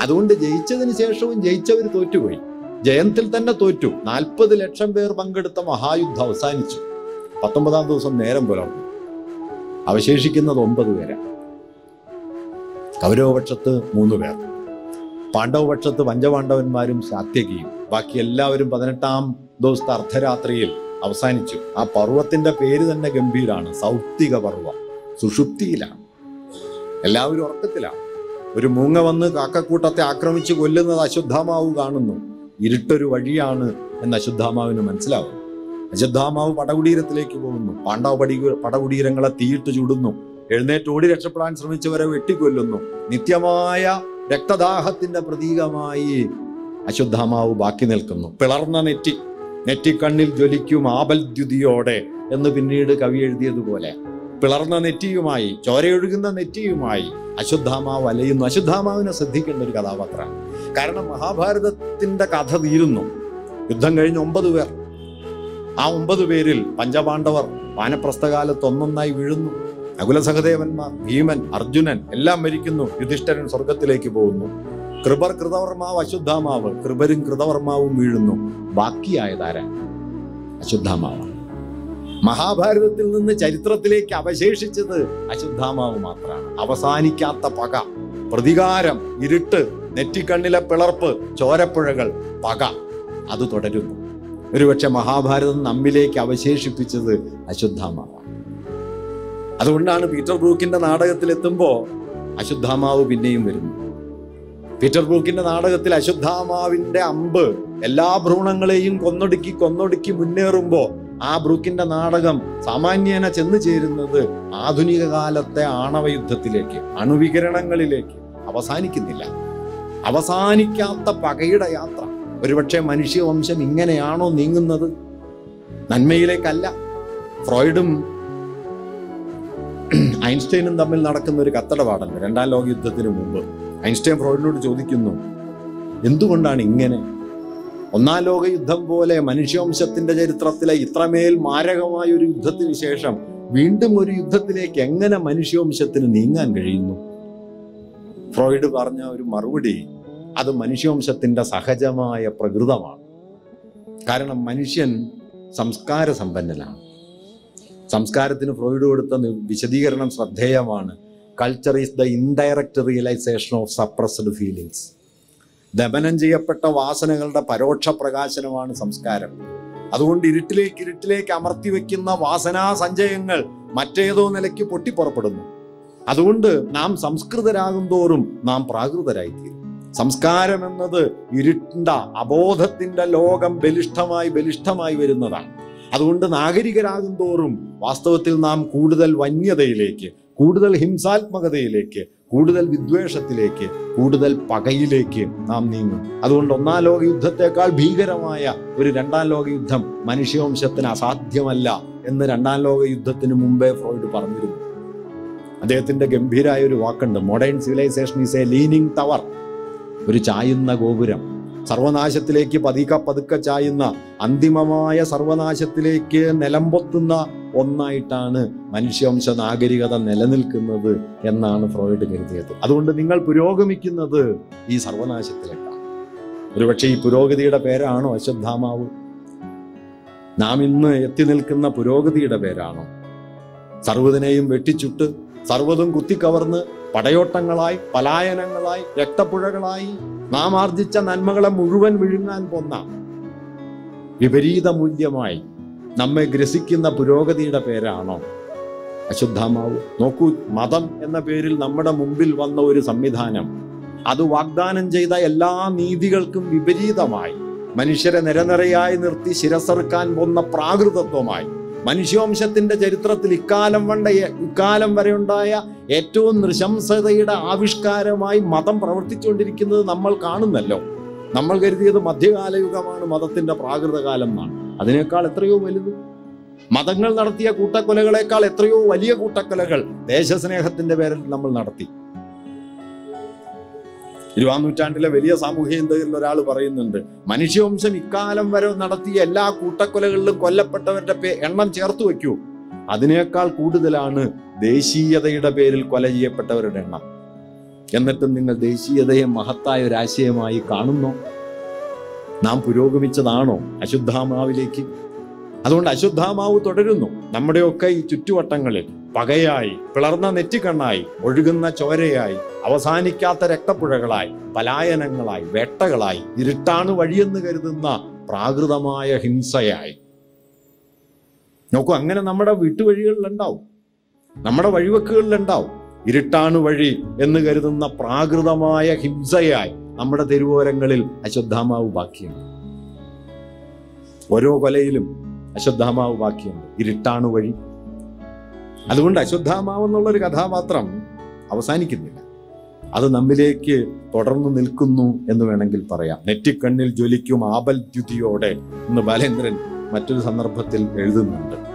അതുകൊണ്ട് ജയിച്ചതിന് ശേഷവും ജയിച്ചവർ തോറ്റുപോയി. ജയന്തിൽ തന്നെ തോറ്റു. നാൽപ്പത് ലക്ഷം പേർ പങ്കെടുത്ത മഹായുദ്ധം അവസാനിച്ചു. പത്തൊമ്പതാം ദിവസം നേരം പുലർന്നു. അവശേഷിക്കുന്നത് ഒമ്പത് പേരാണ് കൗരവപക്ഷത്ത് മൂന്ന് പേർ. പാണ്ഡവപക്ഷത്ത് പഞ്ചപാണ്ഡവന്മാരും സാത്യകിയും. ബാക്കി എല്ലാവരും പതിനെട്ടാം ദിവസത്തെ അർദ്ധരാത്രിയിൽ അവസാനിച്ചു. ആ പർവത്തിന്റെ പേര് തന്നെ ഗംഭീരാണ്. സൗപ്തിക പർവം. സുഷുപ്തിയിലാണ്. എല്ലാവരും ഉറക്കത്തിലാണ്. ഒരു മൂങ്ങ വന്ന് കാക്കക്കൂട്ടത്തെ ആക്രമിച്ച് കൊല്ലുന്നത് അശുദ്ധാമാവ് കാണുന്നു. ഇരുട്ടൊരു വഴിയാണ് എന്ന് അശുദ്ധാമാവിന് മനസ്സിലാവും. അശുദ്ധാമാവ് പടകുടീരത്തിലേക്ക് പോകുന്നു. പാണ്ഡവ പടി പടകുടീരങ്ങളെ തീയിട്ട് ചുടുന്നു. എഴുന്നേറ്റ് ഓടി രക്ഷപ്പെടാൻ ശ്രമിച്ചവരെ വെട്ടിക്കൊല്ലുന്നു. നിത്യമായ രക്തദാഹത്തിന്റെ പ്രതീകമായി അശുദ്ധാമാവ് ബാക്കി നിൽക്കുന്നു. പിളർന്ന നെറ്റി നെറ്റിക്കണ്ണിൽ ജ്വലിക്കും ആപൽദ്യുതിയോടെ എന്ന് പിന്നീട് കവി എഴുതിയതുപോലെ. പിളർന്ന നെറ്റിയുമായി ചോരയൊഴുകുന്ന നെറ്റിയുമായി അശ്വത്ഥാമാവ് അലയുന്നു. അശ്വത്ഥാമാവിനെ ശ്രദ്ധിക്കേണ്ട ഒരു കഥാപാത്രമാണ്. കാരണം മഹാഭാരതത്തിന്റെ കഥ തീരുന്നു. യുദ്ധം കഴിഞ്ഞ് ഒമ്പത് പേർ. ആ ഒമ്പത് പേരിൽ പഞ്ചപാണ്ഡവർ വാനപ്രസ്ഥകാലത്ത് ഒന്നൊന്നായി വീഴുന്നു. നകുല സഹദേവന്മാർ ഭീമൻ അർജുനൻ എല്ലാം മരിക്കുന്നു. യുധിഷ്ഠരൻ സ്വർഗത്തിലേക്ക് പോകുന്നു. കൃപർ കൃതവർമാവ് അശുദ്ധാമാവ് കൃപരും കൃതവർമാവും വീഴുന്നു. ബാക്കിയായതാരാ അശുദ്ധാമാവ് മഹാഭാരതത്തിൽ നിന്ന് ചരിത്രത്തിലേക്ക് അവശേഷിച്ചത് അശുദ്ധാമാവ് മാത്രമാണ്. അവസാനിക്കാത്ത പക പ്രതികാരം ഇരുട്ട് നെറ്റിക്കണ്ണിലെ പിളർപ്പ് ചോരപ്പുഴകൾ പക അത് തുടരുന്നു. ഒരുപക്ഷെ മഹാഭാരതം നമ്മിലേക്ക് അവശേഷിപ്പിച്ചത് അശുദ്ധാമാവാണ് അതുകൊണ്ടാണ് പീറ്റർ ബ്രൂക്കിന്റെ നാടകത്തിൽ എത്തുമ്പോൾ അശുദ്ധാമാവ് പിന്നെയും വരുന്നു. പീറ്റർ ബ്രൂക്കിന്റെ നാടകത്തിൽ അശുദ്ധാമാവിന്റെ അമ്പ് എല്ലാ ഭ്രൂണങ്ങളെയും കൊന്നൊടുക്കി കൊന്നൊടുക്കി മുന്നേറുമ്പോൾ ആ ബ്രൂക്കിന്റെ നാടകം സാമാന്യേന ചെന്നു ചേരുന്നത് ആധുനിക കാലത്തെ ആണവ യുദ്ധത്തിലേക്ക് അണുവികരണങ്ങളിലേക്ക് അവസാനിക്കുന്നില്ല. അവസാനിക്കാത്ത പകയുടെ യാത്ര. ഒരുപക്ഷെ മനുഷ്യവംശം ഇങ്ങനെയാണോ നീങ്ങുന്നത്? നന്മയിലേക്കല്ല. ഫ്രോയിഡും ഐൻസ്റ്റൈനും തമ്മിൽ നടക്കുന്ന ഒരു കത്തടപാടുണ്ട് രണ്ടാം ലോക യുദ്ധത്തിന് മുമ്പ്. ഐൻസ്റ്റൈൻ ഫ്രോയിഡിനോട് ചോദിക്കുന്നു എന്തുകൊണ്ടാണ് ഇങ്ങനെ? ഒന്നാം ലോക യുദ്ധം പോലെ മനുഷ്യവംശത്തിന്റെ ചരിത്രത്തിലെ ഇത്രമേൽ മാരകമായ ഒരു യുദ്ധത്തിന് ശേഷം വീണ്ടും ഒരു യുദ്ധത്തിലേക്ക് എങ്ങനെ മനുഷ്യവംശത്തിന് നീങ്ങാൻ കഴിയുന്നു? ഫ്രോയിഡ് പറഞ്ഞ ഒരു മറുപടി അത് മനുഷ്യവംശത്തിന്റെ സഹജമായ പ്രകൃതമാണ്. കാരണം മനുഷ്യൻ സംസ്കാര സമ്പന്നനാണ് സംസ്കാരത്തിന് ഫ്രോയിഡ് കൊടുത്ത വിശദീകരണം ശ്രദ്ധേയമാണ്. Culture is the indirect realisation of suppressed feelings ദമനം ചെയ്യപ്പെട്ട വാസനകളുടെ പരോക്ഷ പ്രകാശനമാണ് സംസ്കാരം. അതുകൊണ്ട് ഇരുട്ടിലേക്ക് ഇരുട്ടിലേക്ക് അമർത്തി വെക്കുന്ന വാസനാ സഞ്ചയങ്ങൾ മറ്റേതോ നിലയ്ക്ക് പൊട്ടിപ്പുറപ്പെടുന്നു. അതുകൊണ്ട് നാം സംസ്കൃതരാകും തോറും നാം പ്രാകൃതരായിത്തീരും. സംസ്കാരം എന്നത് ഇരുണ്ട അബോധത്തിന്റെ ലോകം ബലിഷ്ഠമായി ബലിഷ്ഠമായി വരുന്നതാണ്. അതുകൊണ്ട് നാഗരികരാകും തോറും വാസ്തവത്തിൽ നാം കൂടുതൽ വന്യതയിലേക്ക് കൂടുതൽ ഹിംസാത്മകതയിലേക്ക് കൂടുതൽ വിദ്വേഷത്തിലേക്ക് കൂടുതൽ പകയിലേക്ക് നാം നീങ്ങും. അതുകൊണ്ട് ഒന്നാം ലോക യുദ്ധത്തെക്കാൾ ഭീകരമായ ഒരു രണ്ടാം ലോക യുദ്ധം മനുഷ്യവംശത്തിന് അസാധ്യമല്ല എന്ന് രണ്ടാം ലോക യുദ്ധത്തിന് മുമ്പേ ഫ്രോയിഡ് പറഞ്ഞിരുന്നു. അദ്ദേഹത്തിന്റെ ഗംഭീരായ ഒരു വാക്കുണ്ട് modern civilisation is a leaning tower ഒരു ചായുന്ന ഗോപുരം. സർവനാശത്തിലേക്ക് പതുക്കെ പതുക്കെ ചായുന്ന അന്തിമമായ സർവനാശത്തിലേക്ക് നിലമ്പൊത്തുന്ന ഒന്നായിട്ടാണ് മനുഷ്യവംശ നാഗരികത നിലനിൽക്കുന്നത് എന്നാണ് ഫ്രോയിഡ് കരുതിയത്. അതുകൊണ്ട് നിങ്ങൾ പുരോഗമിക്കുന്നത് ഈ സർവനാശത്തിലേക്കാണ്. ഒരുപക്ഷെ ഈ പുരോഗതിയുടെ പേരാണോ അശ്വത്ഥാമാവ്? നാം ഇന്ന് എത്തി നിൽക്കുന്ന പുരോഗതിയുടെ പേരാണോ? സർവതിനെയും വെട്ടിച്ചുട്ട് സർവതും കുത്തിക്കവർന്ന് പടയോട്ടങ്ങളായി പലായനങ്ങളായി രക്തപ്പുഴകളായി നാം ആർജിച്ച നന്മകളെ മുഴുവൻ വിഴുങ്ങാൻ പോന്ന വിപരീത മൂല്യമായി നമ്മെ ഗ്രസിക്കുന്ന പുരോഗതിയുടെ പേരാണോ? അശുദ്ധാമാവ് നോക്കൂ മതം എന്ന പേരിൽ നമ്മുടെ മുമ്പിൽ വന്ന ഒരു സംവിധാനം. അത് വാഗ്ദാനം ചെയ്ത എല്ലാ നീതികൾക്കും വിപരീതമായി. മനുഷ്യരെ നിരനിരയായി നിർത്തി ശിരസർക്കാൻ പോന്ന പ്രാകൃതത്വമായി. മനുഷ്യവംശത്തിന്റെ ചരിത്രത്തിൽ ഇക്കാലം വണ്ട ഇക്കാലം വരെ ഉണ്ടായ ഏറ്റവും നൃശംസതയുടെ ആവിഷ്കാരമായി മതം പ്രവർത്തിച്ചുകൊണ്ടിരിക്കുന്നത് നമ്മൾ കാണുന്നല്ലോ. നമ്മൾ കരുതിയത് മധ്യകാലയുഗമാണ് മതത്തിന്റെ പ്രാകൃതകാലം എന്നാണ്. അതിനേക്കാൾ എത്രയോ വലുത്? മതങ്ങൾ നടത്തിയ കൂട്ടക്കൊലകളേക്കാൾ എത്രയോ വലിയ കൂട്ടക്കൊലകൾ ദേശസ്നേഹത്തിന്റെ പേരിൽ നമ്മൾ നടത്തി. ഇരുപതാം നൂറ്റാണ്ടിലെ വലിയ സാമൂഹ്യ ചിന്തകളിൽ ഒരാൾ പറയുന്നുണ്ട് മനുഷ്യവംശം ഇക്കാലം വരെ നടത്തിയ എല്ലാ കൂട്ടക്കൊലകളിലും കൊല്ലപ്പെട്ടവരുടെ എണ്ണം ചേർത്ത് വെക്കൂ അതിനേക്കാൾ കൂടുതലാണ് ദേശീയതയുടെ പേരിൽ കൊല ചെയ്യപ്പെട്ടവരുടെ എണ്ണം. എന്നിട്ടും നിങ്ങൾ ദേശീയതയെ മഹത്തായ ഒരു ആശയമായി കാണുന്നു? നാം പുരോഗമിച്ചതാണോ അശുദ്ധാമാവിലേക്ക് അതുകൊണ്ട് അശുദ്ധാമാവ് തുടരുന്നു. നമ്മുടെയൊക്കെ ഈ ചുറ്റുവട്ടങ്ങളിൽ പകയായി പിളർന്ന നെറ്റിക്കണ്ണായി ഒഴുകുന്ന ചോരയായി അവസാനിക്കാത്ത രക്തപ്പുഴകളായി പലായനങ്ങളായി വേട്ടകളായി ഇരുട്ടാണ് വഴിയെന്ന് കരുതുന്ന പ്രാകൃതമായ ഹിംസയായി. നോക്കൂ അങ്ങനെ നമ്മുടെ വീട്ടുവഴികളിലുണ്ടാവും. നമ്മുടെ വഴിവെക്കുകളിലുണ്ടാവും. ഇരുട്ടാണ് വഴി എന്ന് കരുതുന്ന പ്രാകൃതമായ ഹിംസയായി നമ്മുടെ തെരുവോരങ്ങളിൽ അശ്വത്ഥാമാവ് ബാക്കിയുണ്ട് ഓരോ കൊലയിലും അശ്വത്ഥാമാവ് ബാക്കിയുണ്ട് ഇരുട്ടാണ് വഴി അതുകൊണ്ട് അശ്വത്ഥാമാവ് ഒരു കഥാപാത്രം അവസാനിക്കുന്നില്ല. അത് നമ്മിലേക്ക് തുടർന്നു നിൽക്കുന്നു എന്ന് വേണമെങ്കിൽ പറയാം. നെറ്റിക്കണ്ണിൽ ജ്വലിക്കും ആപൽ ദ്യുതിയോടെ എന്ന് ബാലേന്ദ്രൻ മറ്റൊരു സന്ദർഭത്തിൽ എഴുതുന്നുണ്ട്.